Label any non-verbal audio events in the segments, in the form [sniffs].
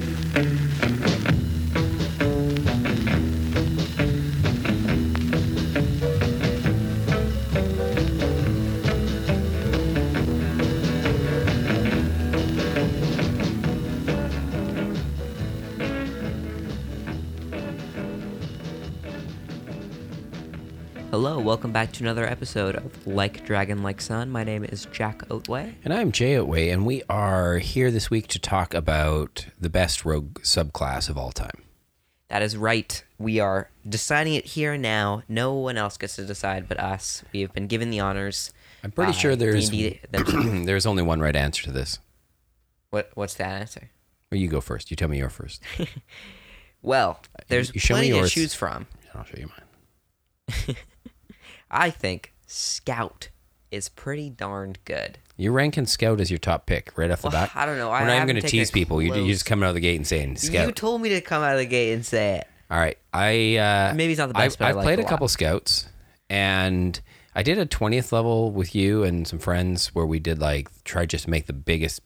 Thank you. Hello, welcome back to another episode of Like Dragon Like Sun. My name is Jack Oatway. And I'm Jay Otway, and we are here this week to talk about the best rogue subclass of all time. That is right. We are deciding it here and now. No one else gets to decide but us. We have been given the honors. I'm pretty sure there's [clears throat] there's only one right answer to this. what what's that answer? Well, you go first. You tell me your first. [laughs] Well, uh, there's you me plenty to choose from. I'll show you mine. [laughs] I think Scout is pretty darned good. You're ranking Scout as your top pick right off the Well, bat. I don't know. We're I not even going to tease people. You, you close- just come out of the gate and saying Scout. You told me to come out of the gate and say it. All right. I uh, Maybe it's not the best, I, but I I've like played a a couple scouts, and I did a twentieth level with you and some friends where we did like try just to make the biggest,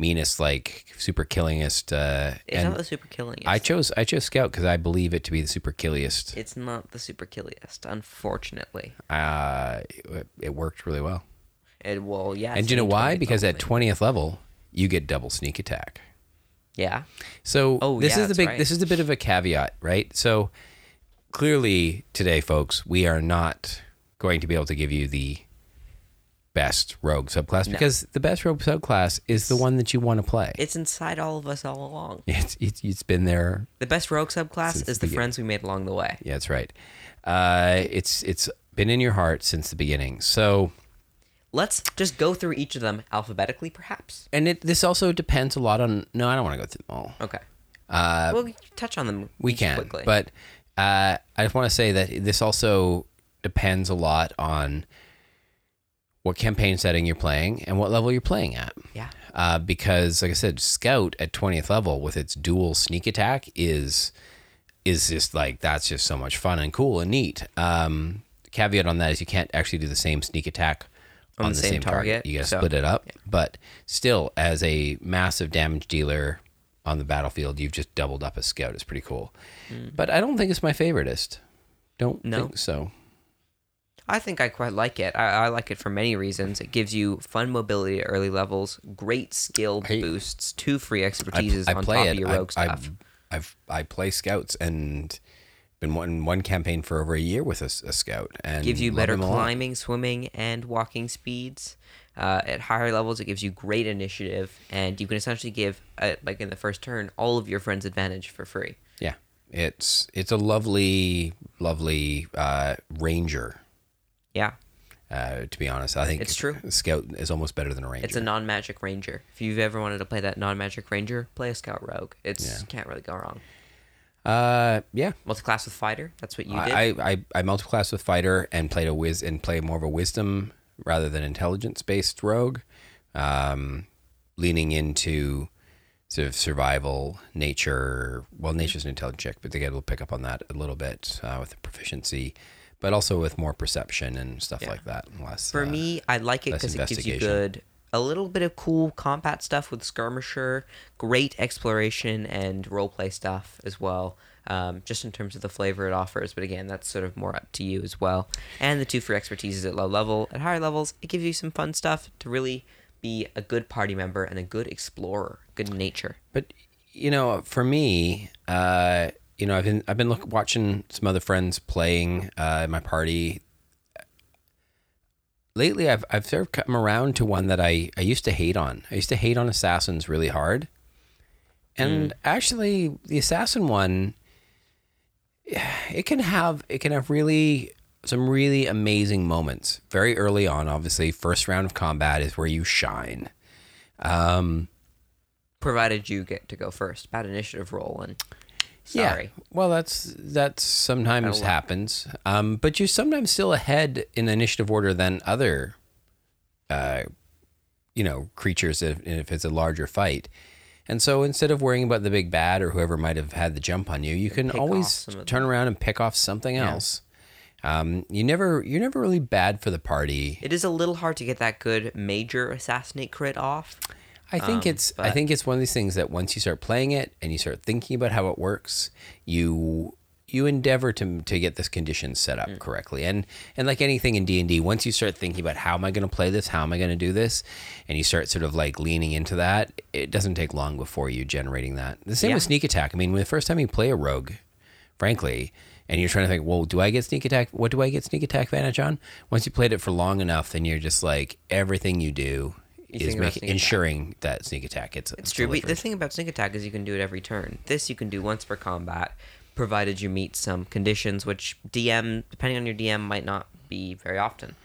meanest, like super killingest. Uh, It's not the super killing. I chose I chose scout because I believe it to be the super killiest. It's not the super killiest, unfortunately. Uh, it, it worked really well. It well, yeah. and do you know why? Because at twentieth level, you get double sneak attack. yeah, So Oh, this yeah, is the big right. this is a bit of a caveat, right? So clearly today, folks, we are not going to be able to give you the best rogue subclass because the best rogue subclass is the one that you want to play. it's inside all of us all along. [laughs] It's it's, it's been there. The best rogue subclass is the the friends we made along the way. Yeah, that's right. Uh, it's it's been in your heart since the beginning. So Let's just go through each of them alphabetically, perhaps. and it this also depends a lot on. No, I don't want to go through them all. Okay. Uh, We'll touch on them. we can quickly. but uh, i just want to say that this also depends a lot on what campaign setting you're playing and what level you're playing at. Yeah, uh, because like i said scout at 20th level with its dual sneak attack is is just like that's just so much fun and cool and neat. Um, caveat on that is you can't actually do the same sneak attack on, the, same, target. you gotta so- split it up. but still as a massive damage dealer on the battlefield you've just doubled up a scout. It's pretty cool. But i don't think it's my favoriteist. don't No? think so I think I quite like it. I, I like it for many reasons. It gives you fun mobility at early levels, great skill I- boosts, two free expertises I on top it of your rogue I, stuff. I've, I play scouts and been one one campaign for over a year with a scout and gives you better a climbing, swimming, and walking speeds. Uh, at higher levels, it gives you great initiative, and you can essentially give, uh, like in the first turn, all of your friends advantage for free. Yeah, it's it's a lovely, lovely uh, ranger. Yeah, Uh, to be honest, I think It's true. Scout is almost better than a ranger. it's a non-magic ranger. If you've ever wanted to play that non-magic ranger, play a scout rogue. It's Yeah. can't really go wrong. uh, yeah. Multi-class with fighter. That's what you did. I, I I multiclass with fighter and played a wiz and play more of a wisdom rather than intelligence based rogue, um, leaning into sort of survival nature. Well, nature's an intelligence check, but they get will pick up on that a little bit uh, with the proficiency, but also with more perception and stuff Yeah. like that. Less For uh, me, I like it because it gives you good, a little bit of cool combat stuff with skirmisher, great exploration and roleplay stuff as well. Um, just in terms of the flavor it offers, but again, that's sort of more up to you as well. And the two for expertise is at low level. At higher levels, it gives you some fun stuff to really be a good party member and a good explorer, good nature. But you know, for me, uh, you know, I've been I've been look, watching some other friends playing uh, in my party. Lately, I've I've sort of come around to one that I, I used to hate on. I used to hate on assassins really hard, and actually, the assassin one, it can have it can have really some really amazing moments very early on. Obviously, first round of combat is where you shine. Um, Provided you get to go first. Bad initiative roll and sorry. Yeah. Well, that's that's sometimes happens. Um, but you're sometimes still ahead in initiative order than other, uh, you know, creatures if, if it's a larger fight. And so instead of worrying about the big bad or whoever might have had the jump on you, you can always turn around and pick off something else. Um, you never you're never really bad for the party. It is a little hard to get that good major assassinate crit off. I think Um, it's I think it's one of these things that once you start playing it and you start thinking about how it works, you you endeavor to to get this condition set Mm. up correctly. And and like anything in D&D, once you start thinking about how am I going to play this? How am I going to do this? And you start sort of like leaning into that, it doesn't take long before you generating that. The same Yeah. with sneak attack. I mean, when the first time you play a rogue, frankly, and you're trying to think, well, do I get sneak attack? What do I get sneak attack advantage on? Once you played it for long enough, then you're just like everything you do You is making attack. ensuring that sneak attack gets It's true. But the thing about sneak attack is you can do it every turn. This you can do once per combat, provided you meet some conditions, which DM, depending on your DM, might not be very often.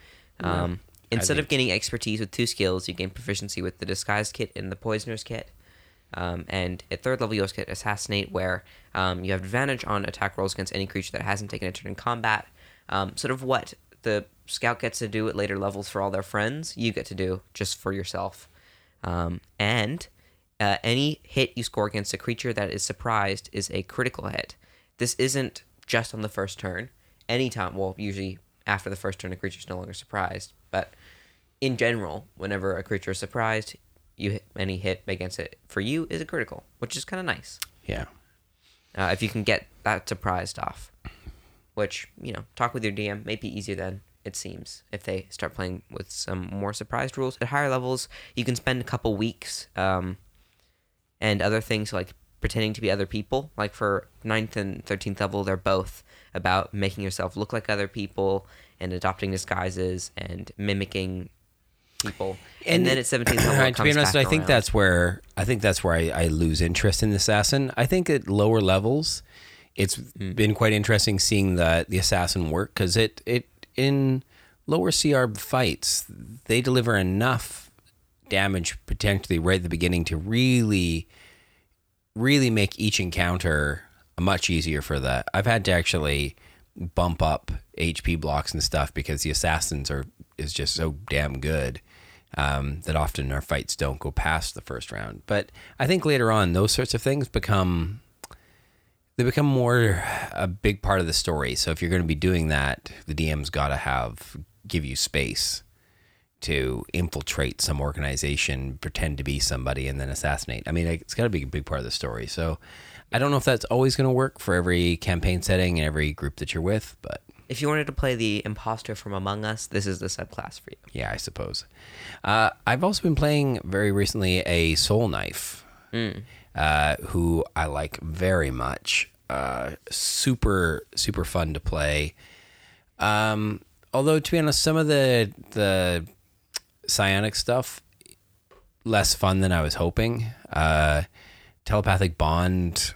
Um, instead of gaining expertise with two skills, you gain proficiency with the disguise kit and the poisoner's kit. Um, and at third level, you also get assassinate, where um, you have advantage on attack rolls against any creature that hasn't taken a turn in combat. Um, sort of what the scout gets to do at later levels for all their friends, you get to do just for yourself. Um, and uh, any hit you score against a creature that is surprised is a critical hit. This isn't just on the first turn. Anytime, well, usually after the first turn, a creature is no longer surprised. But in general, whenever a creature is surprised, you hit, any hit against it for you is a critical, which is kind of nice. yeah. Uh, if you can get that surprised off, which you know, talk with your DM may be easier than it seems if they start playing with some more surprised rules at higher levels. You can spend a couple weeks um, and other things like pretending to be other people. Like for 9th and thirteenth level, they're both about making yourself look like other people and adopting disguises and mimicking people. And, then at seventeenth level, it [clears throat] to be honest, back I think around. that's where I think that's where I, I lose interest in the assassin. I think at lower levels, it's Hmm. been quite interesting seeing the the assassin work because it it in lower CR fights they deliver enough damage potentially right at the beginning to really really make each encounter much easier for that. I've had to actually bump up HP blocks and stuff because the assassins are is just so damn good um, that often our fights don't go past the first round. But I think later on those sorts of things become they become more a big part of the story. So if you're going to be doing that, the DM's got to have give you space to infiltrate some organization, pretend to be somebody, and then assassinate. I mean, it's got to be a big part of the story. So I don't know if that's always going to work for every campaign setting and every group that you're with, but if you wanted to play the imposter from Among Us, this is the subclass for you. yeah, I suppose. Uh, I've also been playing very recently a Soul Knife, uh, who I like very much. Uh, super, super fun to play. Um, although to be honest, some of the the psionic stuff less fun than I was hoping. Uh, telepathic bond,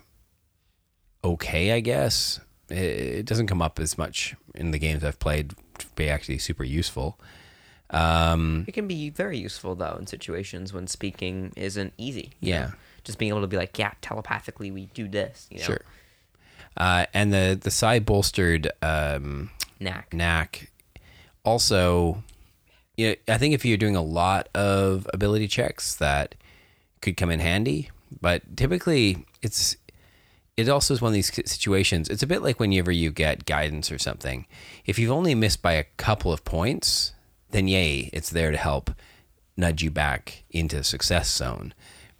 okay, I guess. It, it doesn't come up as much in the games I've played to be actually super useful. Um, It can be very useful though in situations when speaking isn't easy. Yeah. know? Just being able to be like, yeah, telepathically we do this. You know? Sure. Uh, and the the psi bolstered um, Knack. knack also you know, I think if you're doing a lot of ability checks that could come in handy, but typically it's it also is one of these situations. It's a bit like whenever you get guidance or something. If you've only missed by a couple of points, then yay, it's there to help nudge you back into success zone.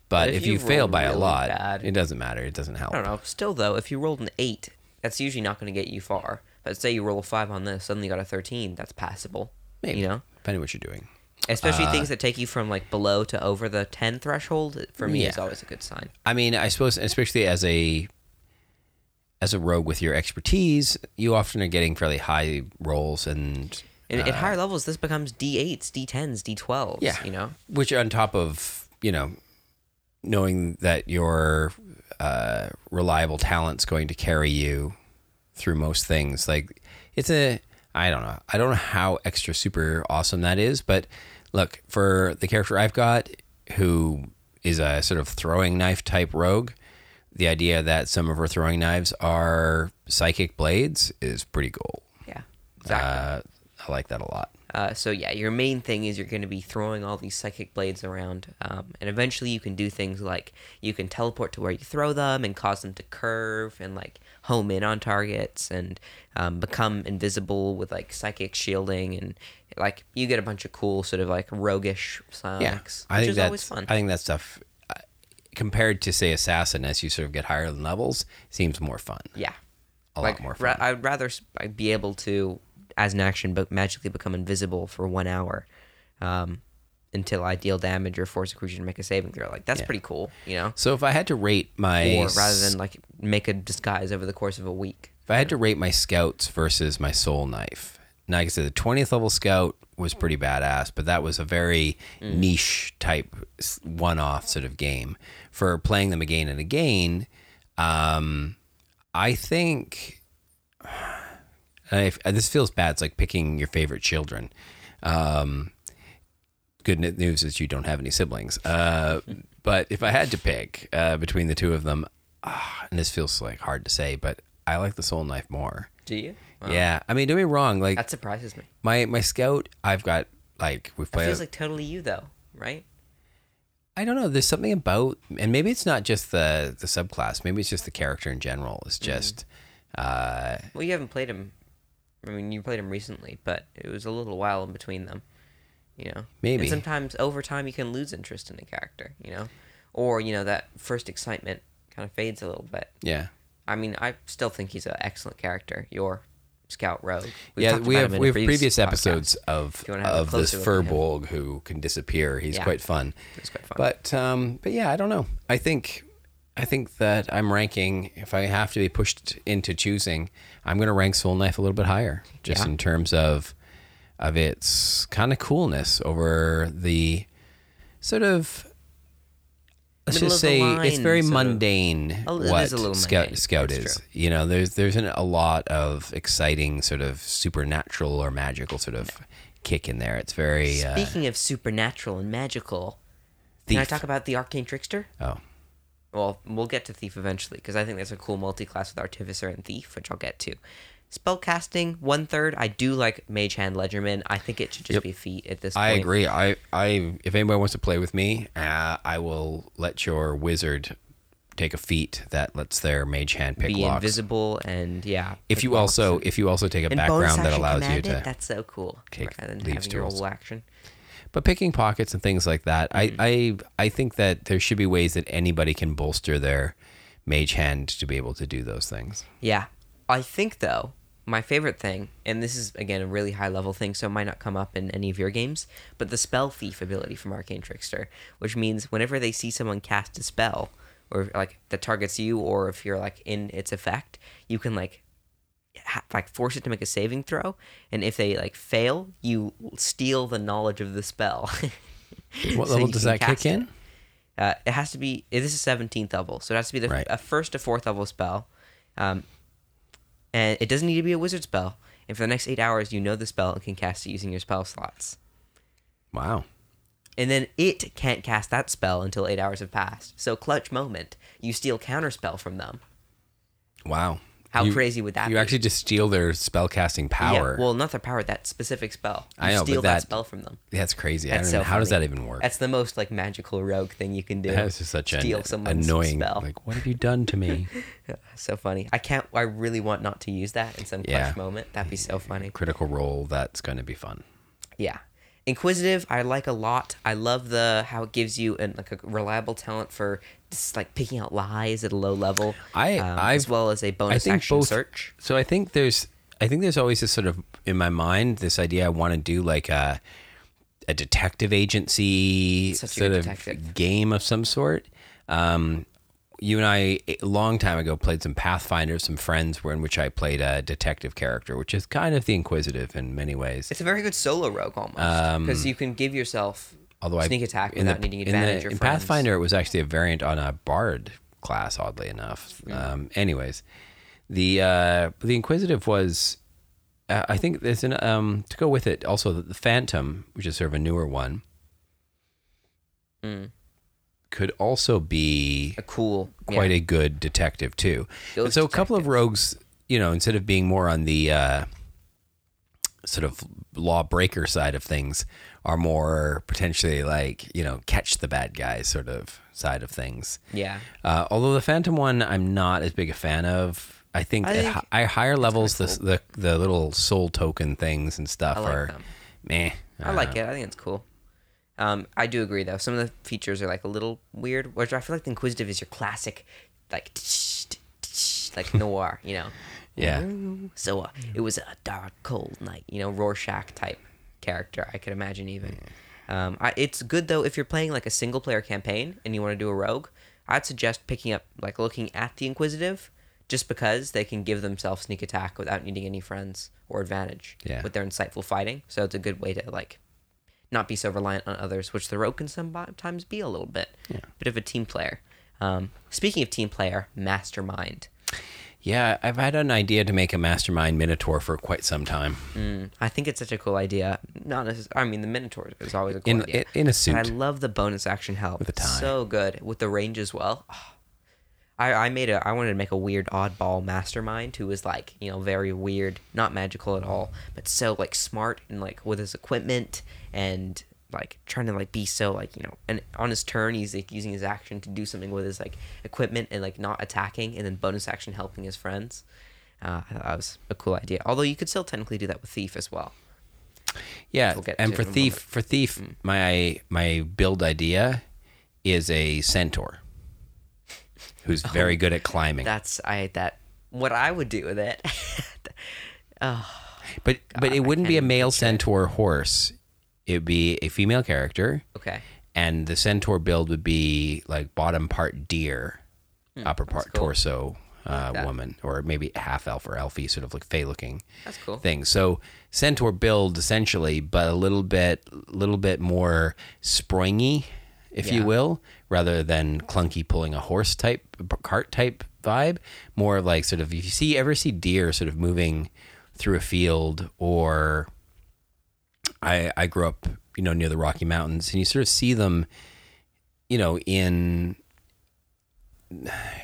But, if if, you you fail by a lot, bad- it doesn't matter. It doesn't help. I don't know. Still though, if you rolled an eight, that's usually not going to get you far. But say you roll a five on this, suddenly you got a thirteen. That's passable. Maybe. You know, depending what you're doing. especially uh, things that take you from like below to over the ten threshold. For me, is always a good sign. I mean, I suppose, especially as a as a rogue with your expertise, you often are getting fairly high rolls and And at uh, higher levels, this becomes D eights, D tens, D twelves. yeah, You know. which on top of you know knowing that your uh, reliable talent's going to carry you through most things, like it's a I don't know, I don't know how extra super awesome that is, but look for the character I've got who is a sort of throwing knife type rogue. The idea that some of her throwing knives are psychic blades is pretty cool. Yeah. Exactly. Uh, I like that a lot. Uh, so yeah, your main thing is you're going to be throwing all these psychic blades around, um, and eventually you can do things like you can teleport to where you throw them and cause them to curve and like home in on targets and um, become invisible with like psychic shielding and like you get a bunch of cool sort of like roguish psionics, I which think is that's always fun. I think that stuff uh, compared to say assassin as you sort of get higher in levels seems more fun. yeah, A like lot more ra- I'd rather be able to, as an action, but magically become invisible for one hour. Um, until I deal damage or force a creature to make a saving throw. Like that's Yeah. pretty cool, you know. so if I had to rate my or rather than like make a disguise over the course of a week. if I had to rate my scouts versus my soul knife, now like I said, the twentieth level scout was pretty badass, but that was a very Mm. niche type one off sort of game. For playing them again and again, um, I think if, and this feels bad. It's like picking your favorite children. Um, good news is you don't have any siblings. Uh, [laughs] but if I had to pick uh, between the two of them, ah, and this feels like hard to say, but I like the soul knife more. Do you? Yeah, I mean, don't be wrong. Like That surprises me. my my scout, I've got like we've That played. feels like totally you though, right? I don't know. There's something about, and maybe it's not just the the subclass. Maybe it's just the character in general. It's just. Uh, Well, you haven't played him. I mean, you played him recently, but it was a little while in between them. You know, Maybe. And sometimes over time you can lose interest in a character. You know, or you know that first excitement kind of fades a little bit. yeah. I mean, I still think he's an excellent character. Your Scout Rogue. We've yeah, we have we have previous episodes of If you wanna have a of this firbolg who can disappear. He's Yeah. quite fun. It's quite fun. But um, but yeah, I don't know. I think I think that I'm ranking. If I have to be pushed into choosing, I'm going to rank Soul Knife a little bit higher, just Yeah. in terms of of its kind of coolness over the sort of. Let's Middle just of say it's very of- mundane. Is what a little Scout mundane. Scout That's is, true. you know, there's there's an, a lot of exciting sort of supernatural or magical sort of kick in there. It's very uh, Speaking of supernatural and magical, can I talk about the Arcane Trickster? oh Well, we'll get to Thief eventually because I think there's a cool multi-class with Artificer and Thief, which I'll get to. Spellcasting one third. I do like Mage Hand Legerdemain. I think it should just Yep. be a feat at this I point. agree. I, I, if anybody wants to play with me, uh, I will let your wizard take a feat that lets their mage hand pick Be locks. invisible and yeah. if you also, and, if you also take a background that allows you to, it, that's so cool. take rather than leaves having your whole action. But picking pockets and things like that, Mm-hmm. I, I, I think that there should be ways that anybody can bolster their mage hand to be able to do those things. Yeah. I think though, my favorite thing, and this is again a really high level thing, so it might not come up in any of your games, but the spell thief ability from Arcane Trickster, which means whenever they see someone cast a spell, or like that targets you, or if you're like in its effect, you can like ha- like force it to make a saving throw, and if they like fail, you steal the knowledge of the spell. [laughs] What So level does that kick cast it. in? Uh, it has to be. This is seventeenth level, so it has to be the Right. a first to fourth level spell, um, and it doesn't need to be a wizard spell. And for the next eight hours, you know the spell and can cast it using your spell slots. Wow. And then it can't cast that spell until eight hours have passed. So clutch moment, you steal counterspell from them. Wow. How You- crazy would that be? You be? actually just steal their spellcasting power. Yeah, well, not their power, that specific spell. You I know, but steal that- that spell from them. That's crazy. I don't so know. How does that even work? That's the most like magical rogue thing you can do. That's just such an steal someone's annoying. spell. Like, what have you done to me? [laughs] so funny. I can't. I really want not to use that in some clutch moment. That'd be so funny. Critical role. That's going to be fun. Yeah. Inquisitive, I like a lot. I love the how it gives you an, like a reliable talent for just like picking out lies at a low level. I- um, as well as a bonus action both- search. So I think there's, I think there's always this sort of in my mind this idea I want to do like a, a detective agency Such sort of detective. game of some sort. Um, you and I a long time ago played some Pathfinder, some friends were in which I played a detective character, which is kind of the inquisitive in many ways. It's a very good solo rogue almost because you can give yourself Um, Although sneak I, attack in the- without needing in advantage. the- or in. Pathfinder, it was actually a variant on a bard class. Oddly enough. Mm. Um, anyways, the uh, the inquisitive was. Uh, I think there's an um to go with it. Also, the, the Phantom, which is sort of a newer one, Mm. could also be a cool, quite yeah. a good detective too. So a couple of rogues, you know, instead of being more on the uh, sort of lawbreaker side of things are more potentially like you know catch the bad guys sort of side of things. Yeah. Uh, although the Phantom one, I'm not as big a fan of. I think, I at hi- higher levels, kinda the, the the little soul token things and stuff I like are them. meh. I like it. I think it's cool. Um, I do agree though. Some of the features are like a little weird. Which I feel like the Inquisitive is your classic, like [sniffs] like noir. You know. [laughs] Yeah. So uh, it was a dark, cold night. You know, Rorschach type character. I could imagine even. Um, I, it's good though if you're playing like a single player campaign and you want to do a rogue. I'd suggest picking up like looking at the Inquisitive, just because they can give themselves sneak attack without needing any friends or advantage Yeah. with their insightful fighting. So it's a good way to like not be so reliant on others, which the rogue can sometimes be a little bit. Yeah. Bit of a team player. Um, speaking of team player, mastermind. Yeah, I've had an idea to make a mastermind minotaur for quite some time. Mm, I think it's such a cool idea. Not necessarily. I mean, the Minotaur is always a cool In idea. in a suit. I love the bonus action help. With a tie. So good with the range as well. Oh. I, I made a I wanted to make a weird oddball mastermind who was like you know very weird, not magical at all, but so like smart and like with his equipment and like trying to like be so like you know and on his turn he's like using his action to do something with his like equipment and like not attacking and then bonus action helping his friends. Uh, that was a cool idea. Although you could still technically do that with thief as well. Yeah, We'll and for it in a thief, moment. Mm. for thief, my my build idea is a centaur, who's [laughs] very good at climbing. That's I that what I would do with it. [laughs] oh, but but it wouldn't be a male picture it. centaur horse. It would be a female character, okay. and the centaur build would be like bottom part deer, upper part cool. torso uh, that. woman, or maybe half elf or elfie, sort of like fey looking. That's cool. thing. So centaur build essentially, but a little bit, little bit more springy, if you will, rather than clunky pulling a horse type cart type vibe. More like sort of if you see ever see deer sort of moving through a field, or I I grew up you know near the Rocky Mountains, and you sort of see them, you know in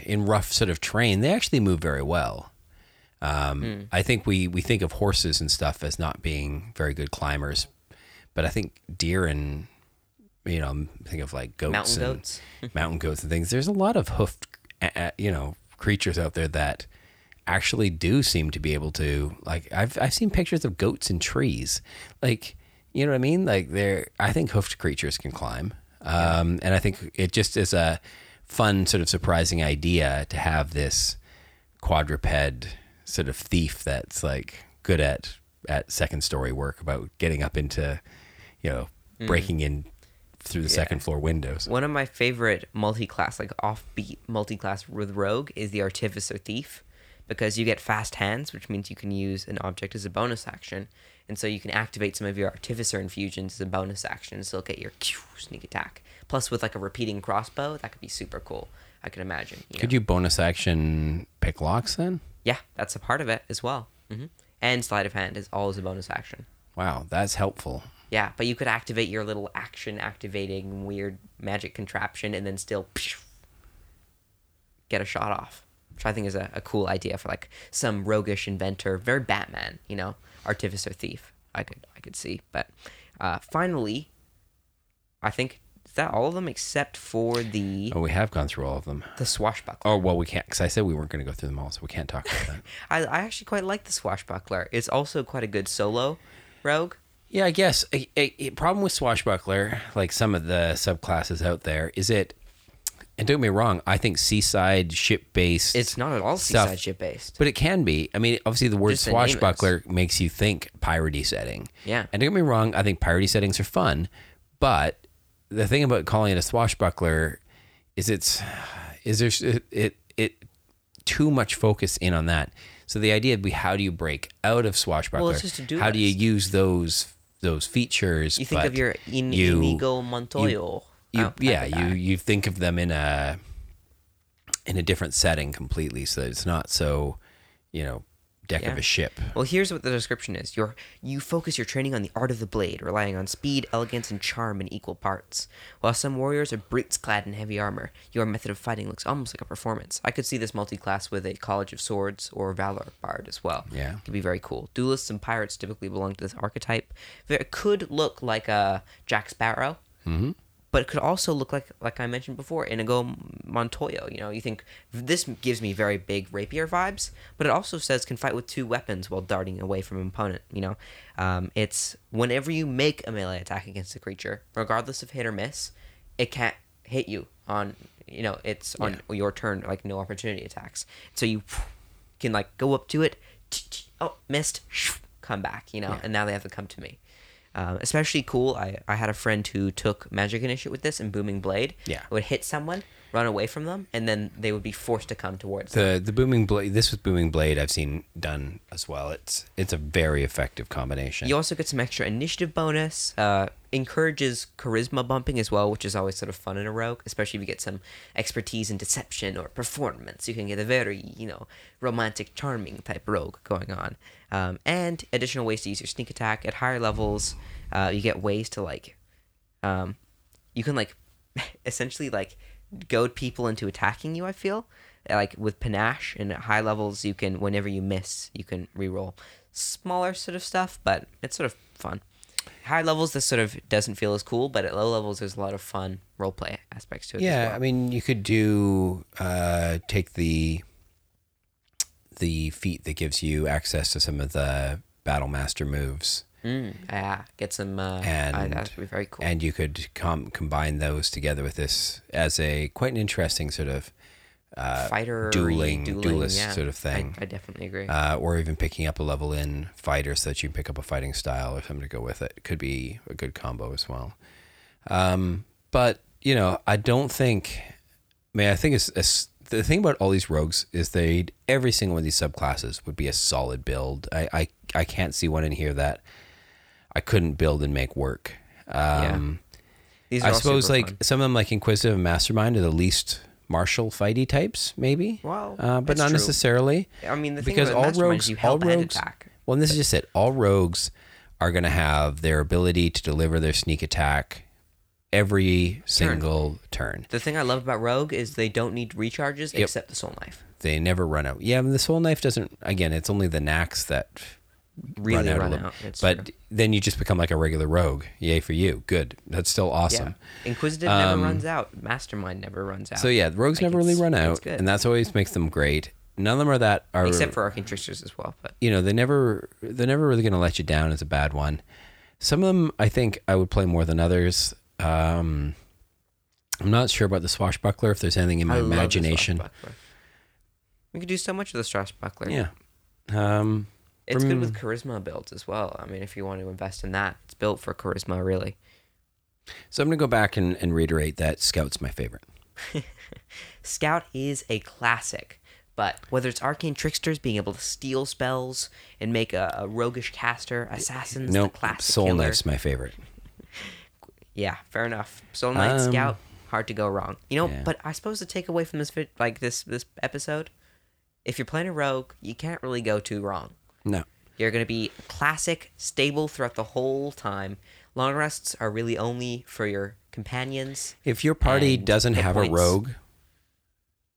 in rough sort of terrain, they actually move very well. Um, I think we, we think of horses and stuff as not being very good climbers, but I think deer and you know think of like goats Mountain and goats. [laughs] mountain goats and things. There's a lot of hoofed you know creatures out there that actually do seem to be able to like I've I've seen pictures of goats in trees, like you know what I mean. Like they're I think hoofed creatures can climb, um, and I think it just is a fun sort of surprising idea to have this quadruped sort of thief that's like good at at second story work about getting up into you know breaking in through the second floor windows. One of my favorite multi-class, like offbeat multi-class with rogue, is the artificer thief, because you get fast hands, which means you can use an object as a bonus action, and so you can activate some of your artificer infusions as a bonus action, so get your [tsk] sneak attack. Plus, with like a repeating crossbow, that could be super cool. I can imagine. You Could know? you bonus action pick locks then? Yeah, that's a part of it as well. hmm And sleight of hand is always a bonus action. Wow, that's helpful. Yeah, but you could activate your little action activating weird magic contraption and then still [tsk] get a shot off. Which I think is a, a cool idea for like some roguish inventor, very Batman, you know, artificer thief. I could I could see. But uh, finally, I think is that all of them except for the Oh, we have gone through all of them. the swashbuckler. Oh well, we can't because I said we weren't going to go through them all, so we can't talk about that. [laughs] I, I actually quite like the swashbuckler. It's also quite a good solo rogue. yeah, I guess a, a, a problem with swashbuckler, like some of the subclasses out there, is it. And don't get me wrong, I think seaside ship based. It's not at all Stuff. seaside ship based. But it can be. I mean, obviously, the word Just the name is. swashbuckler makes you think piratey setting. Yeah. And don't get me wrong, I think piratey settings are fun, but the thing about calling it a swashbuckler is it's is there's it it, it too much focus in on that. So the idea would be how do you break out of swashbuckler? Well, it's just a do how do you use those those features? You think of your in, you- Inigo Montoya. you oh, yeah you you think of them in a in a different setting completely so it's not so you know deck of a ship. Well, here's what the description is. Your you focus your training on the art of the blade, relying on speed, elegance, and charm in equal parts. While some warriors are brutes clad in heavy armor, your method of fighting looks almost like a performance. I could see this multi-class with a College of Swords or Valor Bard as well. Yeah. It could be very cool. Duelists and pirates typically belong to this archetype. It could look like a Jack Sparrow. Mm-hmm. But it could also look like, like I mentioned before, Inigo Montoya. You know, you think this gives me very big rapier vibes, but it also says can fight with two weapons while darting away from an opponent. You know, um, it's whenever you make a melee attack against a creature, regardless of hit or miss, it can't hit you on. You know, it's on your turn, like no opportunity attacks. So you can like go up to it, [tsk] oh missed, [tsk] come back. You know, and now they have to come to me. Um, especially cool. I, I had a friend who took magic initiate with this and booming blade. Yeah. would hit someone, run away from them, and then they would be forced to come towards them. The the booming blade. This with booming blade, I've seen done as well. It's it's a very effective combination. You also get some extra initiative bonus. Uh, encourages charisma bumping as well, which is always sort of fun in a rogue, especially if you get some expertise in deception or performance. You can get a very, you know, romantic, charming type rogue going on. Um, and additional ways to use your sneak attack at higher levels. Uh, you get ways to like, um, you can like, [laughs] essentially like goad people into attacking you. I feel like with panache and at high levels, you can whenever you miss, you can reroll smaller sort of stuff, but it's sort of fun. High levels, this sort of doesn't feel as cool, but at low levels, there's a lot of fun roleplay aspects to it. as Yeah, well. I mean, you could do uh, take the the feat that gives you access to some of the battle master moves, Mm, yeah, get some. Uh, and that would be very cool. and you could com- combine those together with this as a quite an interesting sort of uh, Fighter dueling, dueling, duelist yeah, sort of thing. I, I definitely agree. uh, or even picking up a level in fighter so that you can pick up a fighting style or something to go with it. Could be a good combo as well. Um, but you know, I don't think. I mean, I think it's, it's the thing about all these rogues is they every single one of these subclasses would be a solid build. I I, I can't see one in here that I couldn't build and make work. Um, are I suppose like fun. some of them, like Inquisitive and Mastermind, are the least martial fighty types, maybe. Well, uh, but not true. necessarily I mean, the thing because all rogues, you all rogues. attack. Well, and this is just it. All rogues are going to have their ability to deliver their sneak attack every single turn. The thing I love about Rogue is they don't need recharges Yep. except the Soul Knife. They never run out. Yeah, the soul knife doesn't. Again, it's only the knacks that Really run out. run out. It's but true. then you just become like a regular rogue. Yay for you. Good. That's still awesome. Yeah. Inquisitive never runs out. Mastermind never runs out. So yeah, the rogues Like, never really run out, good. and that's always makes them great. None of them are that are except for Arcane Tricksters as well. But you know they never they're never really going to let you down as a bad one. Some of them I think I would play more than others. Um, I'm not sure about the swashbuckler if there's anything in my I imagination. We could do so much with the Swashbuckler. Yeah. Um, It's good with charisma builds as well. I mean, if you want to invest in that, it's built for charisma, really. so I'm going to go back and, and reiterate that Scout's my favorite. [laughs] Scout is a classic, but whether it's arcane tricksters being able to steal spells and make a, a roguish caster, assassins, No, the classic Soul killer. Knife's my favorite. [laughs] Yeah, fair enough. Soul Knife, Um, Scout, hard to go wrong. You know, yeah. but I suppose the takeaway from this like this this episode, if you're playing a rogue, you can't really go too wrong. No. You're going to be classic, stable throughout the whole time. Long rests are really only for your companions. If your party doesn't have points. a rogue,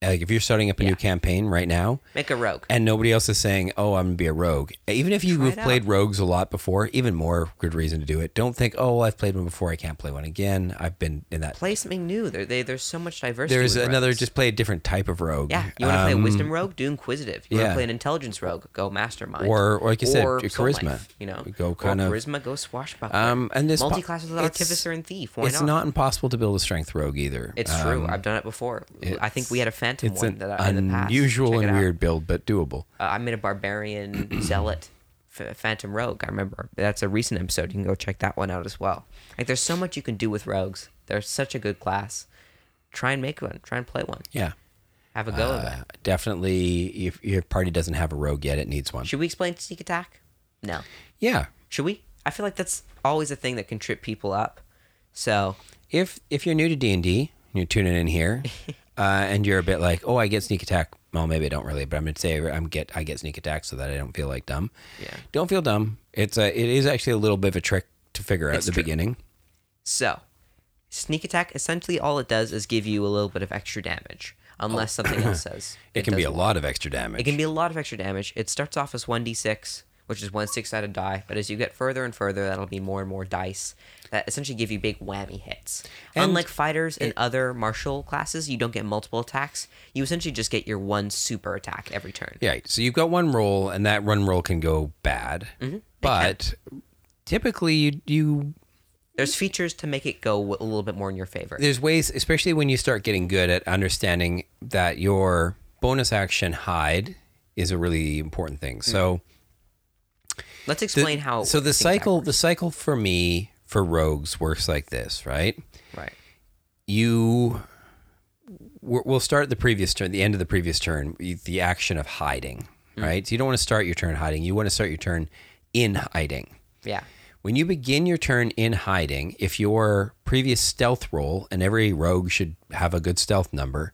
like if you're starting up a Yeah. new campaign right now, Make a rogue. and nobody else is saying, "Oh, I'm gonna be a rogue," even if you've played out. rogues a lot before, even more good reason to do it. Don't think, "Oh, I've played one before, I can't play one again." I've been in that. Play something new. There, they, there's so much diversity. There's another. rogues. Just play a different type of rogue. yeah. You want to play a Um, wisdom rogue? Do inquisitive. You want to play an intelligence rogue? Go mastermind. Or- or like you said, Or Soul charisma. Knife, you know, Go kind of- charisma. Go swashbuckler. Um, and this multi-class with artificer and thief. Why it's not? not impossible to build a strength rogue either. It's true. Um, I've done it before. I think we had a phantom It's one an that I, in the past. unusual and out. weird build, but doable. Uh, I made a barbarian [clears throat] zealot f- phantom rogue. I remember that's a recent episode. You can go check that one out as well. Like there's so much you can do with rogues. They're such a good class. Try and make one. Try and play one. Yeah. Have a go of Uh, it. definitely, if your party doesn't have a rogue yet, it needs one. Should we explain sneak attack? No. Yeah. Should we? I feel like that's always a thing that can trip people up. So if if you're new to D and D, you're tuning in here. [laughs] uh, and you're a bit like, oh, I get sneak attack. Well, maybe I don't really, but I'm gonna say I'm get I get sneak attack so that I don't feel like dumb. Yeah. Don't feel dumb. It's a it is actually a little bit of a trick to figure out It's at the true. beginning. So, sneak attack essentially all it does is give you a little bit of extra damage, unless something else [clears throat] says. It, can be a lot of extra damage. It can be a lot of extra damage. It starts off as 1d6, which is one six sided die, but as you get further and further, that'll be more and more dice that essentially give you big whammy hits. And Unlike fighters and other martial classes, you don't get multiple attacks. You essentially just get your one super attack every turn. Yeah, so you've got one roll, and that one roll can go bad. Mm-hmm. But typically, you you There's features to make it go a little bit more in your favor. there's ways, especially when you start getting good at understanding that your bonus action hide is a really important thing. So Let's the- explain how. so the cycle the cycle for me for rogues works like this, right? Right. You we'll start the previous turn, the end of the previous turn, the action of hiding, Mm. right? So you don't want to start your turn hiding. You want to start your turn in hiding. Yeah. When you begin your turn in hiding, if your previous stealth roll, and every rogue should have a good stealth number,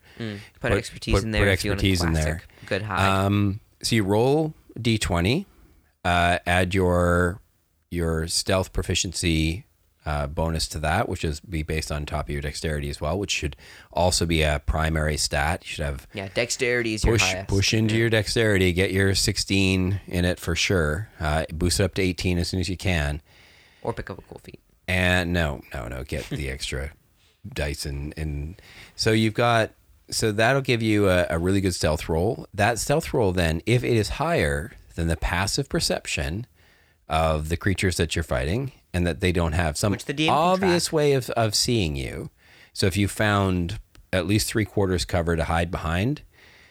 Put, expertise in there. Put if you want a expertise in there. Good high. Um, so you roll d20, uh, add your your stealth proficiency uh, bonus to that, which is be based on top of your dexterity as well, which should also be a primary stat. You should have yeah. Dexterity is your push highest. push into your dexterity, get your 16 in it for sure. Uh, boost it up to 18 as soon as you can. Or pick up a cool feat. And no, no, no, get the [laughs] extra dice and and so you've got so that'll give you a, a really good stealth roll. That stealth roll then, if it is higher than the passive perception of the creatures that you're fighting, and that they don't have some obvious way of, of seeing you. So if you found at least three quarters cover to hide behind,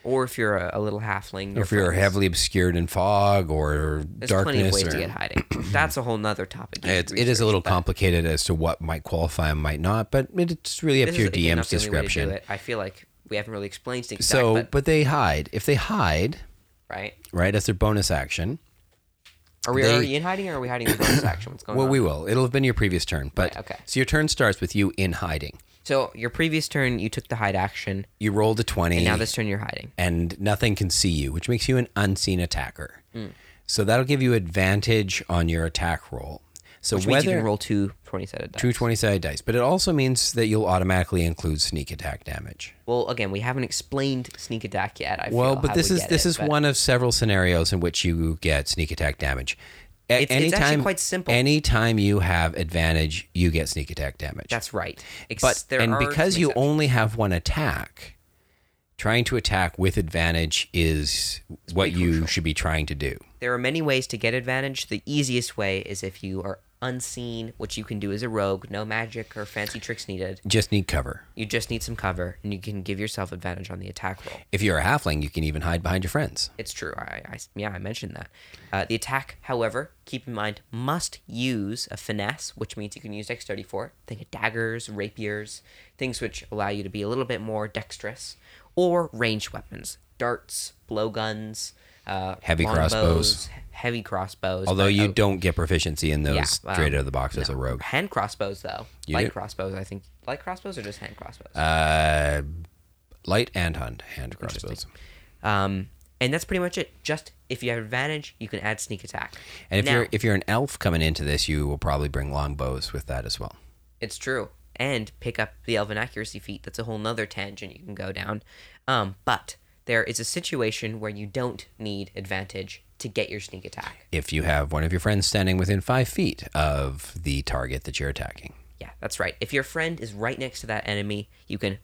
Or if you're a, a little halfling. or if you're heavily obscured in fog or There's darkness, plenty of ways or, to get hiding. [clears throat] That's a whole nother topic. It's, it is a little complicated as to what might qualify and might not, but it's really up to your again, DM's not the only way to do description. I feel like we haven't really explained things. So, but, but they hide. If they hide, right? right, as their bonus action, Are we They- already in hiding, or are we hiding the bonus action? What's going well, on? Well, we will. It'll have been your previous turn, but Right, okay. so your turn starts with you in hiding. So your previous turn, you took the hide action, You rolled a twenty, and now this turn you're hiding. and nothing can see you, which makes you an unseen attacker. Hmm. So that'll give you advantage on your attack roll. So Which whether you can roll two 20 sided dice. two 20 sided dice, but it also means that you'll automatically include sneak attack damage. Well, again, we haven't explained sneak attack yet. I Well, but this we is this it, is but one of several scenarios in which you get sneak attack damage. A- It's- it's actually quite simple. Anytime you have advantage, you get sneak attack damage. That's right. Ex- but and because you exceptions. only have one attack, trying to attack with advantage is what you crucial. should be trying to do. There are many ways to get advantage. The easiest way is if you are unseen, which you can do as a rogue, no magic or fancy tricks needed. Just need cover. You just need some cover, and you can give yourself advantage on the attack roll. If you're a halfling, you can even hide behind your friends. It's true. I, I yeah, I mentioned that. Uh, the attack, however, keep in mind, must use a finesse, which means you can use dexterity for it. Think of daggers, rapiers, things which allow you to be a little bit more dexterous, or ranged weapons, darts, blowguns, uh, Heavy crossbows. heavy crossbows. Although but, you uh, don't get proficiency in those yeah, straight out of the box as a rogue. Hand crossbows, though. You light do? crossbows, I think. Light crossbows or just hand crossbows? Uh, light and hand hand crossbows. um, and that's pretty much it. Just if you have advantage, you can add sneak attack. And if Now- you're if you're an elf coming into this, you will probably bring longbows with that as well. It's true. And pick up the Elven Accuracy feat. That's a whole nother tangent you can go down. Um, but there is a situation where you don't need advantage to get your sneak attack. If you have one of your friends standing within five feet of the target that you're attacking. Yeah, that's right. If your friend is right next to that enemy, you can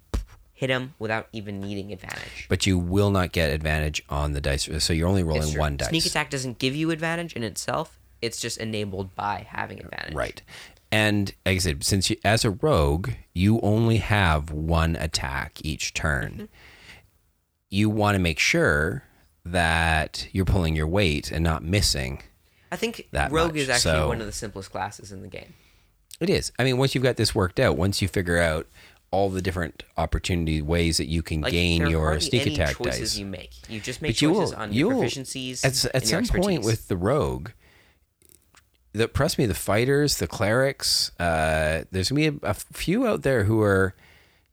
hit him without even needing advantage. But you will not get advantage on the dice, so you're only rolling one dice. Sneak attack doesn't give you advantage in itself. It's just enabled by having advantage. Right. And like I said, since you, as a rogue, you only have one attack each turn, Mm-hmm. You want to make sure that you're pulling your weight and not missing. I think That Rogue much, is actually so- one of the simplest classes in the game. It is. I mean, once you've got this worked out, once you figure out all the different opportunity ways that you can Like, gain your sneak attack choices dice. you make. You just make but you choices will, on your you'll, proficiencies. At, at some point with the rogue, the trust me, the fighters, the clerics, uh, there's gonna be a, a few out there who are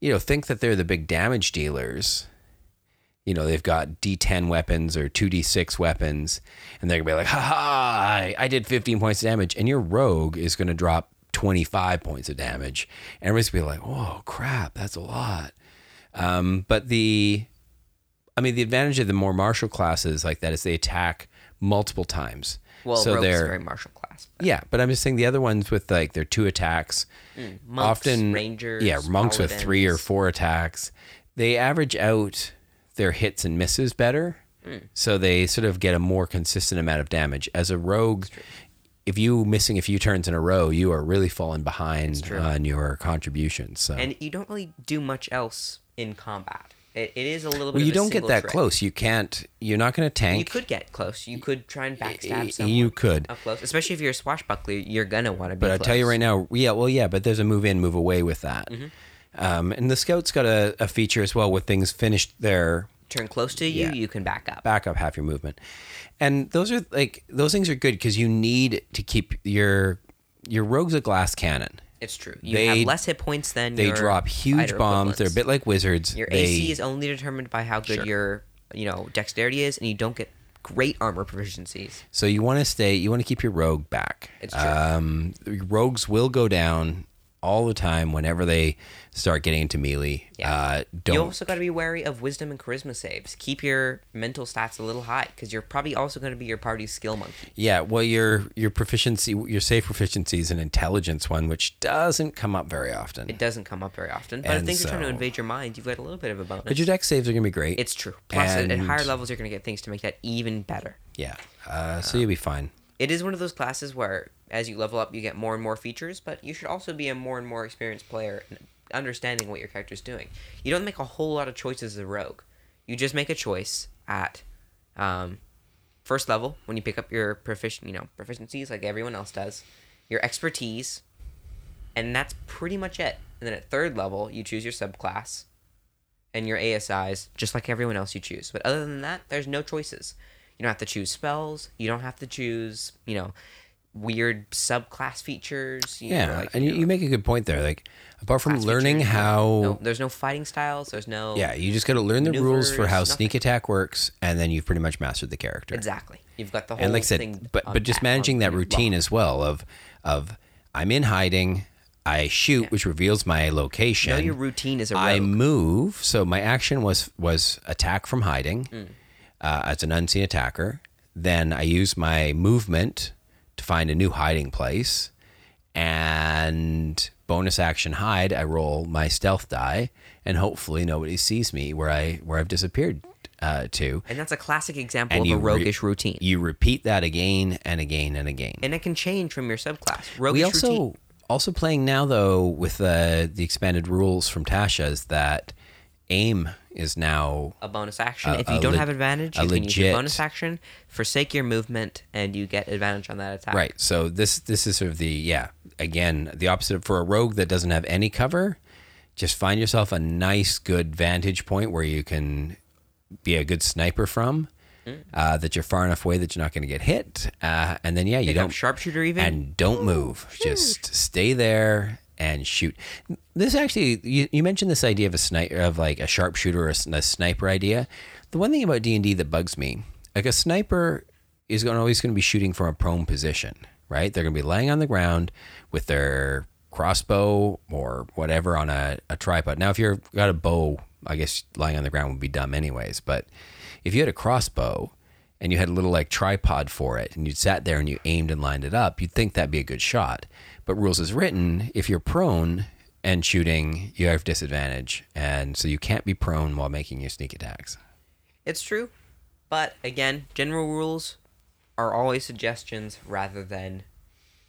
you know, think that they're the big damage dealers. You know, they've got D10 weapons or 2D6 weapons, and they're gonna be like, ha ha, I, I did 15 points of damage, and your rogue is gonna drop 25 points of damage. And everybody's gonna be like, whoa, crap, that's a lot. Um, but the, I mean, the advantage of the more martial classes like that is they attack multiple times. Well, so they're very martial class. yeah, but I'm just saying the other ones with like their two attacks, Monks, often rangers, yeah, monks with three or four attacks, they average out their hits and misses better, Hmm. so they sort of get a more consistent amount of damage. As a rogue, if you missing a few turns in a row, you are really falling behind on your contributions. So. and you don't really do much else in combat. It, it is a little bit. well, you don't get that trick. close. You can't. You're not going to tank. You could get close. You could try and backstab someone. you could. up close, especially if you're a swashbuckler. You're gonna want to be. But I'll tell you right now, yeah, well, yeah, but there's a move in, move away with that. Mm-hmm. Um, and the scout's got a, a feature as well with things finished there. turn close to you, Yeah. you can back up. back up half your movement. And those are like those things are good because you need to keep your your rogue's a glass cannon. It's true. You They- have less hit points than They drop huge bombs. They're a bit like wizards. Your they, AC is only determined by how good Sure. your you know dexterity is, and you don't get great armor proficiencies. So you want to stay. You want to keep your rogue back. It's true. Um, rogues will go down all the time whenever they start getting into melee. Yeah. Uh, You don't also got to be wary of wisdom and charisma saves. Keep your mental stats a little high because you're probably also going to be your party's skill monkey. Yeah, well, your your proficiency, your safe proficiency is an intelligence one, which doesn't come up very often. It doesn't come up very often, but if And things are trying to invade your mind, you've got a little bit of a bonus. But your dex saves are gonna be great. it's true. Plus, at, at higher levels, you're going to get things to make that even better. yeah, uh, so you'll be fine. It is one of those classes where, as you level up, you get more and more features, but you should also be a more and more experienced player in understanding what your character is doing. You don't make a whole lot of choices as a rogue. You just make a choice at um, first level when you pick up your proficient, you know, proficiencies like everyone else does, your expertise, and that's pretty much it. And then at third level, you choose your subclass and your ASIs, just like everyone else you choose. But other than that, there's no choices. You don't have to choose spells. You don't have to choose, you know, weird subclass features. You Yeah, know, like, and you, know, you make a good point there. Like, apart from learning features, how, no, there's no fighting styles. There's no. yeah, you just got to learn the rules for how nothing. sneak attack works, and then you've pretty much mastered the character. Exactly. You've got the whole and like I thing. said, but but just managing that routine lock. as well of of I'm in hiding, I shoot, Yeah. which reveals my location. Know your routine is a rogue. I move. So my action was was attack from hiding Mm. Uh, as an unseen attacker. Then I use my movement to find a new hiding place, and bonus action hide. I roll my stealth die, and hopefully nobody sees me where I where I've disappeared uh, to. and that's a classic example And of a re- roguish routine. You repeat that again and again and again. and it can change from your subclass. Roguish we also routine. also playing now though with uh, the expanded rules from Tasha is that aim is now a bonus action. A- if you don't le- have advantage, you can use your bonus action, forsake your movement, and you get advantage on that attack. right. So this this is sort of the yeah again the opposite for a rogue that doesn't have any cover. Just find yourself a nice good vantage point where you can be a good sniper from. Mm. Uh, that you're far enough away that you're not going to get hit, uh, and then yeah, you Pick don't sharpshooter even. and don't move. Just stay there and shoot. This actually, you, you mentioned this idea of a sniper, of like a sharpshooter or a sniper idea. The one thing about D and D that bugs me, like a sniper is going always going to be shooting from a prone position, right? They're going to be laying on the ground with their crossbow or whatever on a, a tripod. Now, if you've got a bow, I guess lying on the ground would be dumb anyways. But if you had a crossbow and you had a little like tripod for it and you sat there and you aimed and lined it up, you'd think that'd be a good shot. But rules is written, if you're prone and shooting, you have disadvantage. And so you can't be prone while making your sneak attacks. It's true, but again, general rules are always suggestions rather than,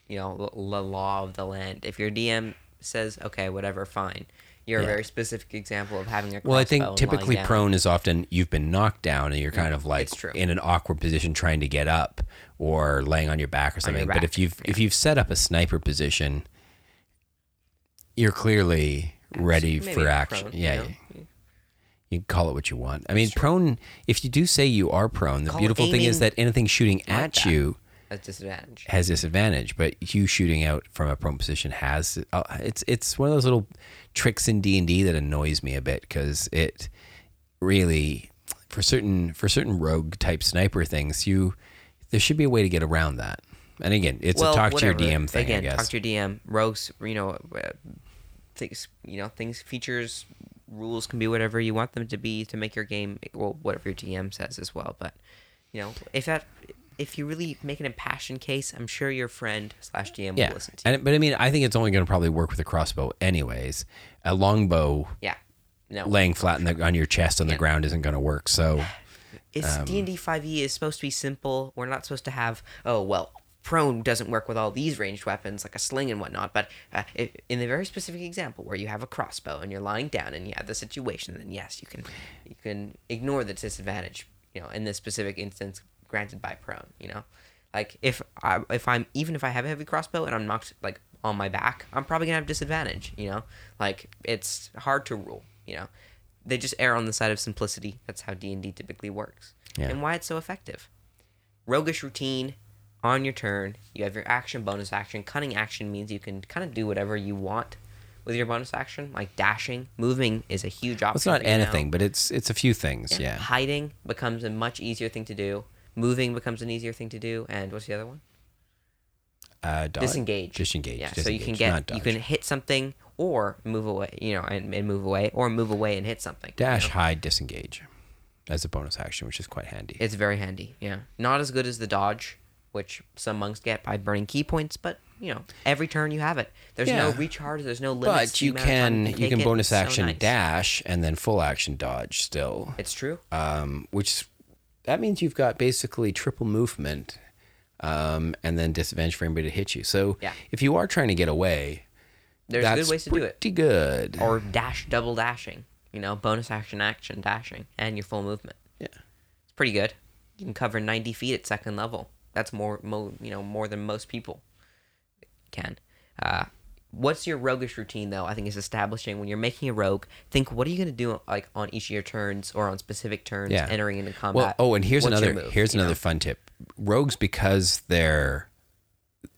you know, the law of the land. If your DM says, "Okay, whatever, fine," you're Yeah. a very specific example of having a. Well, I think typically prone is often you've been knocked down and you're kind of mm, like true. in an awkward position trying to get up or laying on your back or something. but if you've if you've set up a sniper position, you're clearly ready Maybe for action. prone, you yeah. know? you- You can call it what you want. I mean, prone. If you do say you are prone, the Call beautiful thing is that anything shooting at that. you at disadvantage. has disadvantage, but you shooting out from a prone position has uh, it's it's one of those little tricks in D and D that annoys me a bit because it really for certain for certain rogue type sniper things you there should be a way to get around that. And again, it's well, a talk whatever. to your DM thing, Again, I guess. talk to your DM. Rogues, you know, uh, things, you know, things, features, rules can be whatever you want them to be to make your game, well, whatever your DM says as well. But you know, if that, if you really make an impassioned case, I'm sure your friend slash DM yeah, will listen to you. and, but I mean, I think it's only going to probably work with a crossbow, anyways. A longbow Yeah, no, laying flat the, on your chest on the ground isn't going to work. So [sighs] it's um, D and D five E is supposed to be simple. We're not supposed to have oh well. Prone doesn't work with all these ranged weapons like a sling and whatnot, but uh, if, in the very specific example where you have a crossbow and you're lying down and you have the situation, then yes, you can you can ignore the disadvantage. You know, in this specific instance, granted by prone. You know, like if I if I'm even if I have a heavy crossbow and I'm knocked like on my back, I'm probably gonna have disadvantage. You know, like it's hard to rule. You know, they just err on the side of simplicity. That's how D and D typically works, Yeah. and why it's so effective. Roguish routine on your turn. You have your action, bonus action. Cunning action means you can kind of do whatever you want with your bonus action, like dashing. Moving is a huge option. it's not you now. anything, but it's it's a few things. Yeah. Hiding becomes a much easier thing to do. Moving becomes an easier thing to do. And what's the other one? Uh, dodge? disengage. Disengage. Yeah, so you can get you can hit something or move away, you know, and, and move away, or move away and hit something. you dash, know? hide, disengage as a bonus action, which is quite handy. It's very handy. Yeah, not as good as the dodge, which some monks get by burning ki points, but you know, every turn you have it. There's no Yeah. recharge. There's no limits. but you the amount of time can you you can it. bonus It's so action nice. dash and then full action dodge still, It's true. um, which that means you've got basically triple movement, um, and then disadvantage for anybody to hit you. So Yeah. if you are trying to get away, There's good ways to do it. pretty good. Or dash, double dashing. You know, bonus action, action, dashing, and your full movement. yeah. It's pretty good. You can cover 90 feet at second level. That's more, mo- you know, more than most people can. Uh, what's your roguish routine though? I think is establishing when you're making a rogue. Think what are you going to do like on each of your turns or on specific turns Yeah. entering into Well, combat. oh, and here's another move, here's you know? another fun tip. Rogues because they're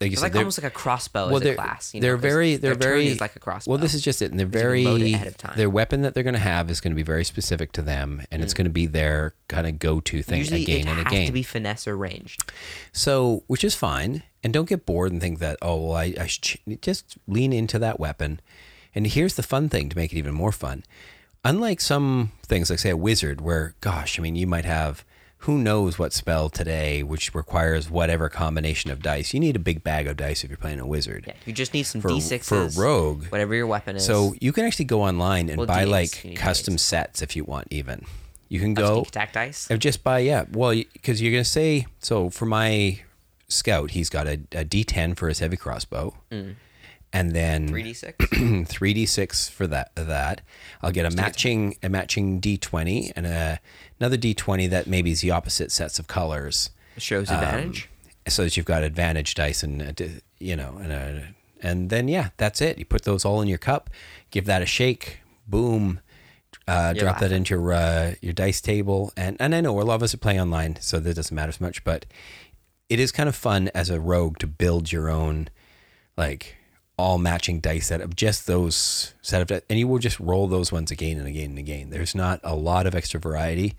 like you It's said, like almost like a crossbow well, as they're, a class. You know, they're very they're very like a crossbow. Well, this is just it, and they're Because you can load it very ahead of time. their weapon that they're going to have is going to be very specific to them, and it's going to be their kind of go-to thing Mm. Usually again it and again. to be finesse or ranged. So, which is fine, and don't get bored and think that oh well, I, I should ch- just lean into that weapon. And here's the fun thing to make it even more fun. Unlike some things, like say a wizard, where gosh, I mean, you might have who knows what spell today, which requires whatever combination of dice. You need a big bag of dice if you're playing a wizard. Yeah, you just need some For- d6s for rogue, whatever your weapon is. So you can actually go online and Well, buy D8s, like custom D8s. sets if you want. Even you can go attack dice. just buy yeah. Well, because you're gonna say so for my scout, he's got a, a D10 for his heavy crossbow, mm. And then Three d six. [clears throat] three D6 for that. That I'll get a matching a matching D20 and a, another D20 that maybe is the opposite sets of colors Shows um, advantage. so that you've got advantage dice and a you know and a, and then yeah that's it you put those all in your cup give that a shake boom uh, You're drop that into your uh, your dice table and and I know a lot of us are playing online so that doesn't matter as much but it is kind of fun as a rogue to build your own like all matching dice set of just those set of dice, and you will just roll those ones again and again and again there's not a lot of extra variety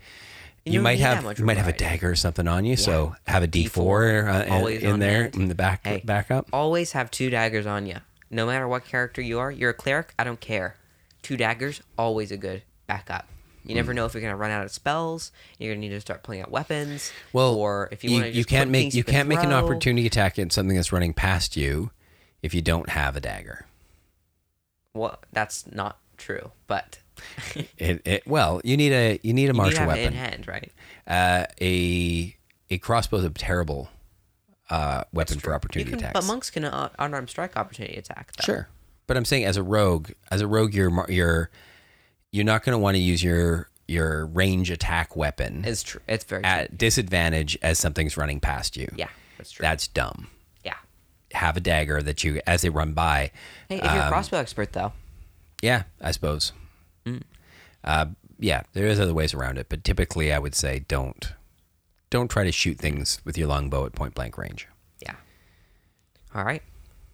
You you, might have you might have a dagger or something on you, so have a D four uh, in, always in there hand. in the back Hey. backup. Always have two daggers on you. No matter what character you are, you're a cleric. I don't care. Two daggers, always a good backup. You never know if you're gonna run out of spells. You're gonna need to start pulling out weapons. Well, or if you, you, want to, you can't make you, can can't make an opportunity attack at something that's running past you if you don't have a dagger. Well, that's not true, but [laughs] It, it well, you need a you need a you need to martial it in weapon. hand, right? Uh, a a crossbow is a terrible uh, weapon for opportunity can- attacks. But monks can uh, unarmed strike opportunity attack. Though. Sure, but I'm saying as a rogue, as a rogue, you're you're you're not going to want to use your your range attack weapon It's true. It's very true. at disadvantage as something's running past you. Yeah, that's true. That's dumb. Have a dagger that you, as they run by. Hey, if you're a um, crossbow expert though, Yeah, I suppose. Mm. Uh, yeah, there is other ways around it, but typically I would say don't don't try to shoot things with your longbow at point blank range. Yeah. All right.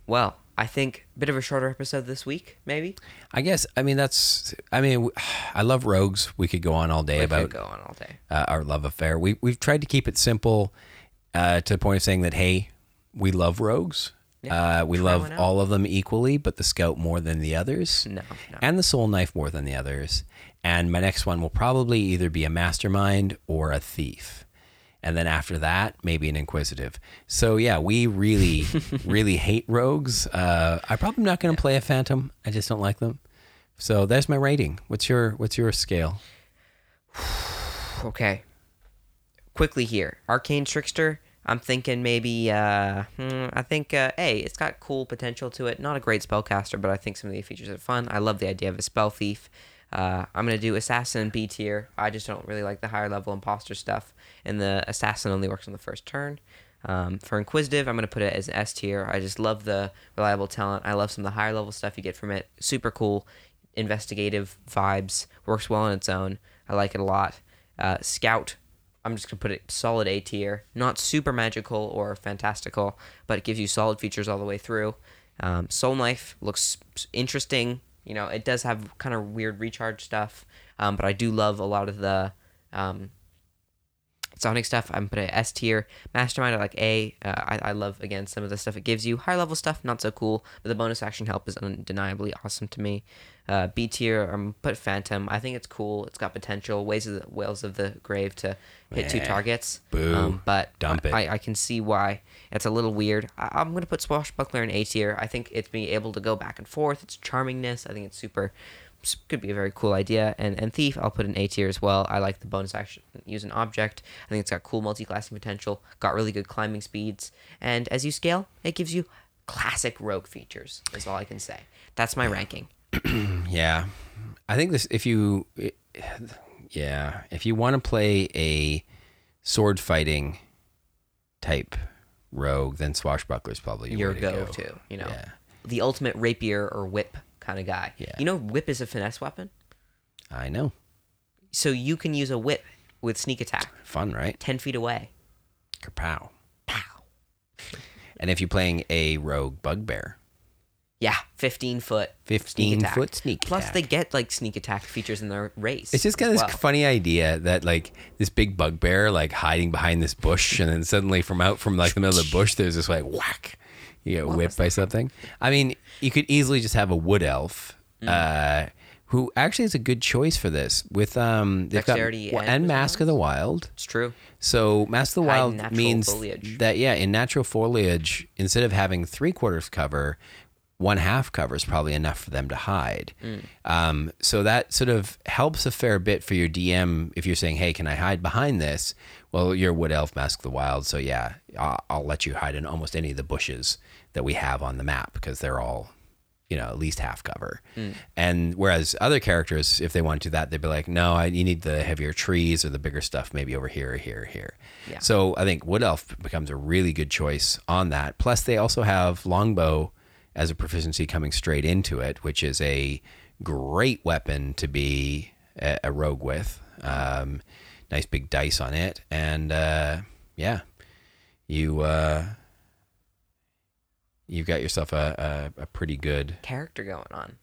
Well, I think a bit of a shorter episode this week, maybe. I guess. I mean, that's. I mean, I love rogues. We could go on all day We about could go on all day. uh, our love affair. We we've tried to keep it simple, uh, to the point of saying that hey, we love rogues. Yeah, uh, we love all of them equally, but the scout more than the others. No, no. and the soul knife more than the others. And my next one will probably either be a mastermind or a thief. And then after that, maybe an inquisitive. So yeah, we really, [laughs] really hate rogues. Uh, I'm probably not going to play a phantom. I just don't like them. So there's my rating. What's your What's your scale? [sighs] Okay. Quickly here, Arcane Trickster. I'm thinking maybe. Uh, hmm, I think uh, A. It's got cool potential to it. Not a great spellcaster, but I think some of the features are fun. I love the idea of a spell thief. Uh, I'm gonna do assassin B tier. I just don't really like the higher level imposter stuff, and the assassin only works on the first turn. Um, for inquisitive, I'm gonna put it as S tier. I just love the reliable talent. I love some of the higher level stuff you get from it. Super cool, investigative vibes. Works well on its own. I like it a lot. Uh, Scout, I'm just gonna put it solid A tier. Not super magical or fantastical, but it gives you solid features all the way through. Um, Soul Knife looks interesting. You know, it does have kind of weird recharge stuff, um, but I do love a lot of the um, psionic stuff. I'm putting S tier. Mastermind, I like A. Uh, I, I love again some of the stuff it gives you. Higher level stuff, not so cool, but the bonus action help is undeniably awesome to me. Uh, B tier, I'm put Phantom. I think it's cool. It's got potential. Ways of the Wails of the Grave to hit two targets. Boo. Um, but Dump it. I, I can see why it's a little weird. I, I'm gonna put Swashbuckler in A tier. I think it's being able to go back and forth. Its charmingness. I think it's super. Could be a very cool idea. And and Thief, I'll put in A tier as well. I like the bonus action use an object. I think it's got cool multi-classing potential. Got really good climbing speeds. And as you scale, it gives you classic rogue features. Is all I can say. That's my ranking. [clears throat] Yeah, I think this. If you, yeah, if you want to play a sword fighting type rogue, then Swashbuckler's probably Your way to go. go-to. You know, Yeah. the ultimate rapier or whip kind of guy. Yeah. You know, whip is a finesse weapon. I know. So you can use a whip with sneak attack Fun, right? 10 feet away. Kapow. Pow. And if you're playing a rogue bugbear, Yeah, 15 foot. 15 attack. foot sneak Plus, attack. they get like sneak attack features in their race. It's just got as this well. funny idea that like this big bugbear like hiding behind this bush, and then suddenly from out from like the middle of the bush, there's this like whack, you get whipped by something. I mean, you could easily just have a wood elf, Mm. uh, who actually is a good choice for this with um they've Dexterity got, and and Mask of the Wild. It's true. So Mask of the Wild means foliage. that yeah, in natural foliage, instead of having three quarters cover, one half cover is probably enough for them to hide. Mm. Um, so that sort of helps a fair bit for your DM if you're saying, "Hey, can I hide behind this?" Well, you're Wood Elf, Mask of the Wild, so yeah, I'll, I'll let you hide in almost any of the bushes that we have on the map because they're all you know, at least half cover. Mm. And whereas other characters, if they want to do that, they'd be like, no, I, you need the heavier trees or the bigger stuff, maybe over here or here or here. Yeah. So I think Wood Elf becomes a really good choice on that. Plus, they also have Longbow as a proficiency coming straight into it, which is a great weapon to be a, a rogue with. Um, nice big dice on it. And uh, yeah, you. Uh, You've got yourself a, a, a pretty good, Character going on.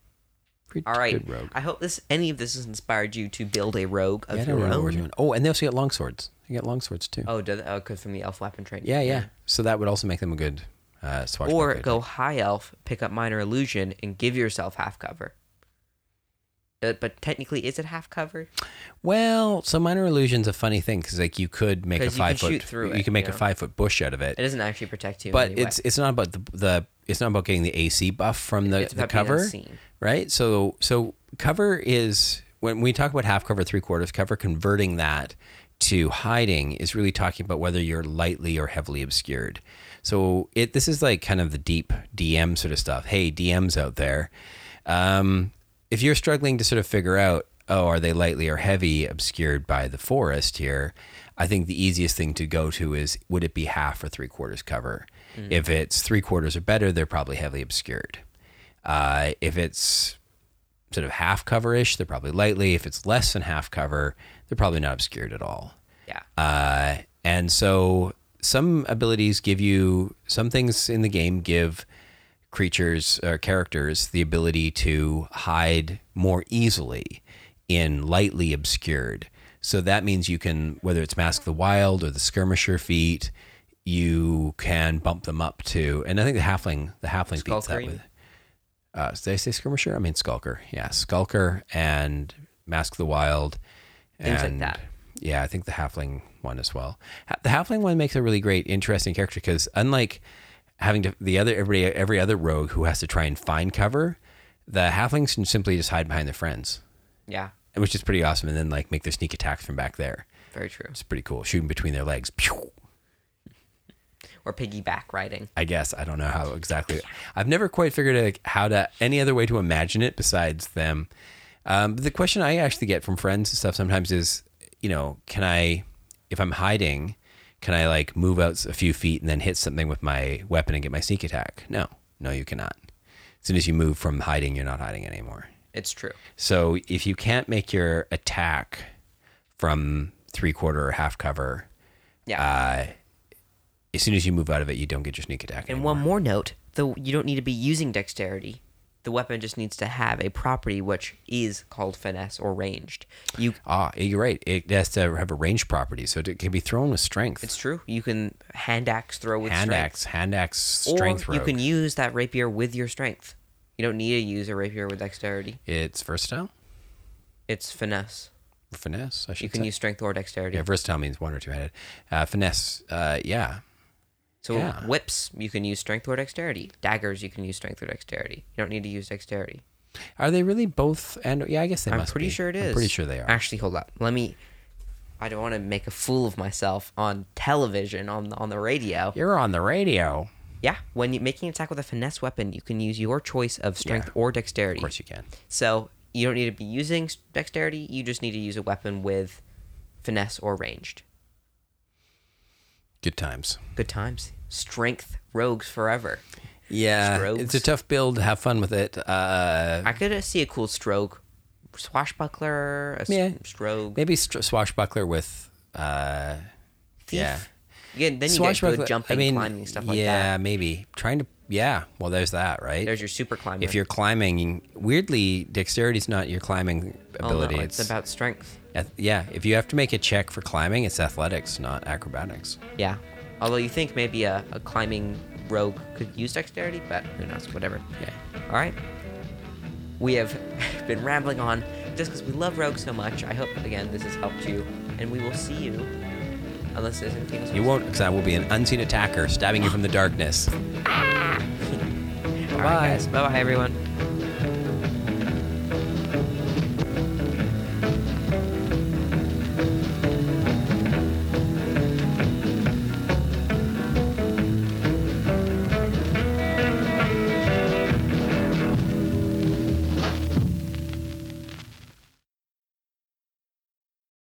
pretty All right. good rogue. I hope this any of this has inspired you to build a rogue of Yeah, your own. Oh, and they also get longswords. They get longswords too. Oh, do they, oh, because from the elf weapon training. yeah, yeah, So that would also make them a good uh. Or go high elf, pick up minor illusion, and give yourself half cover. Uh, but technically, is it half cover? Well, so minor illusion's a funny thing because like you could make a 'Cause you can five foot, through you it, can make you a five foot bush out of it. It doesn't actually protect you. but any way. it's it's not about the the it's not about getting the AC buff from the, the cover, right? So so cover is when we talk about half cover, three quarters cover, converting that to hiding is really talking about whether you're lightly or heavily obscured. So it this is like kind of the deep DM sort of stuff. Hey, DMs out there, um, if you're struggling to sort of figure out, oh, are they lightly or heavy obscured by the forest here? I think the easiest thing to go to is would it be half or three quarters cover? If it's three quarters or better, they're probably heavily obscured. Uh, if it's sort of half cover-ish, they're probably lightly. If it's less than half cover, they're probably not obscured at all. yeah. Uh, and so some abilities give you some things in the game give creatures or characters the ability to hide more easily in lightly obscured. So that means you can, whether it's Mask the Wild or the Skirmisher feat, you can bump them up to. And I think the Halfling, the Halfling beats that Skulker, with. Uh, did I say Skirmisher? I mean Skulker. Yeah, Skulker and Mask the Wild. Things like and- that. Yeah, I think the Halfling one as well. The Halfling one makes a really great, interesting character because unlike having to the other every every other rogue who has to try and find cover, the Halflings can simply just hide behind their friends, Yeah, which is pretty awesome, and then like make their sneak attacks from back there. very true. It's pretty cool. Shooting between their legs. Pew! Or piggyback riding. I guess I don't know how exactly. I've never quite figured out like, how to any other way to imagine it besides them. Um, the question I actually get from friends and stuff sometimes is, you know, can I, if I'm hiding, can I like move out a few feet and then hit something with my weapon and get my sneak attack? No, no, you cannot. As soon as you move from hiding, you're not hiding anymore. It's true. So if you can't make your attack from three quarter or half cover, Yeah. uh, as soon as you move out of it, you don't get your sneak attack. and anymore. one more note: though you don't need to be using dexterity. The weapon just needs to have a property which is called finesse or ranged. You Ah, you're right. It has to have a range property, so it can be thrown with strength. It's true. You can hand axe throw with hand strength. axe, hand axe, strength. Or strength you rogue. can use that rapier with your strength. You don't need to use a rapier with dexterity. It's versatile, It's finesse. finesse. I should You can say. use strength or dexterity. Yeah, versatile means one or two headed. Uh, finesse, uh, yeah. So yeah. whips, you can use strength or dexterity. Daggers, you can use strength or dexterity. You don't need to use dexterity. Are they really both? And yeah, I guess they I'm pretty be. sure it is. I'm pretty sure they are. Actually, hold up. Let me. I don't want to make a fool of myself on television on on the radio. You're on the radio. Yeah, when you're making an attack with a finesse weapon, you can use your choice of strength Yeah. or dexterity. Of course you can. So you don't need to be using dexterity. You just need to use a weapon with finesse or ranged. Good times. Good times. Strength rogues forever. Yeah, it's a tough build. Have fun with it. Uh, I could uh, see a cool stroke, swashbuckler, a Yeah. stroke, maybe str- swashbuckler with. Uh, thief. yeah. Again, then you get good jumping, I mean, climbing, stuff like yeah, that. maybe trying to. Yeah, well, there's that, right? There's your super climbing. if you're climbing, weirdly, dexterity is not your climbing Oh, no, ability. it's about strength. Yeah, if you have to make a check for climbing, it's athletics, not acrobatics. Yeah. Although you think maybe a, a climbing rogue could use dexterity, but who knows? Whatever. Yeah. All right. We have [laughs] been rambling on just because we love rogues so much. I hope again this has helped you, and we will see you. Unless there's anything else. You won't, because I will be an unseen attacker stabbing you from the darkness. [laughs] All right, guys. Bye bye, everyone.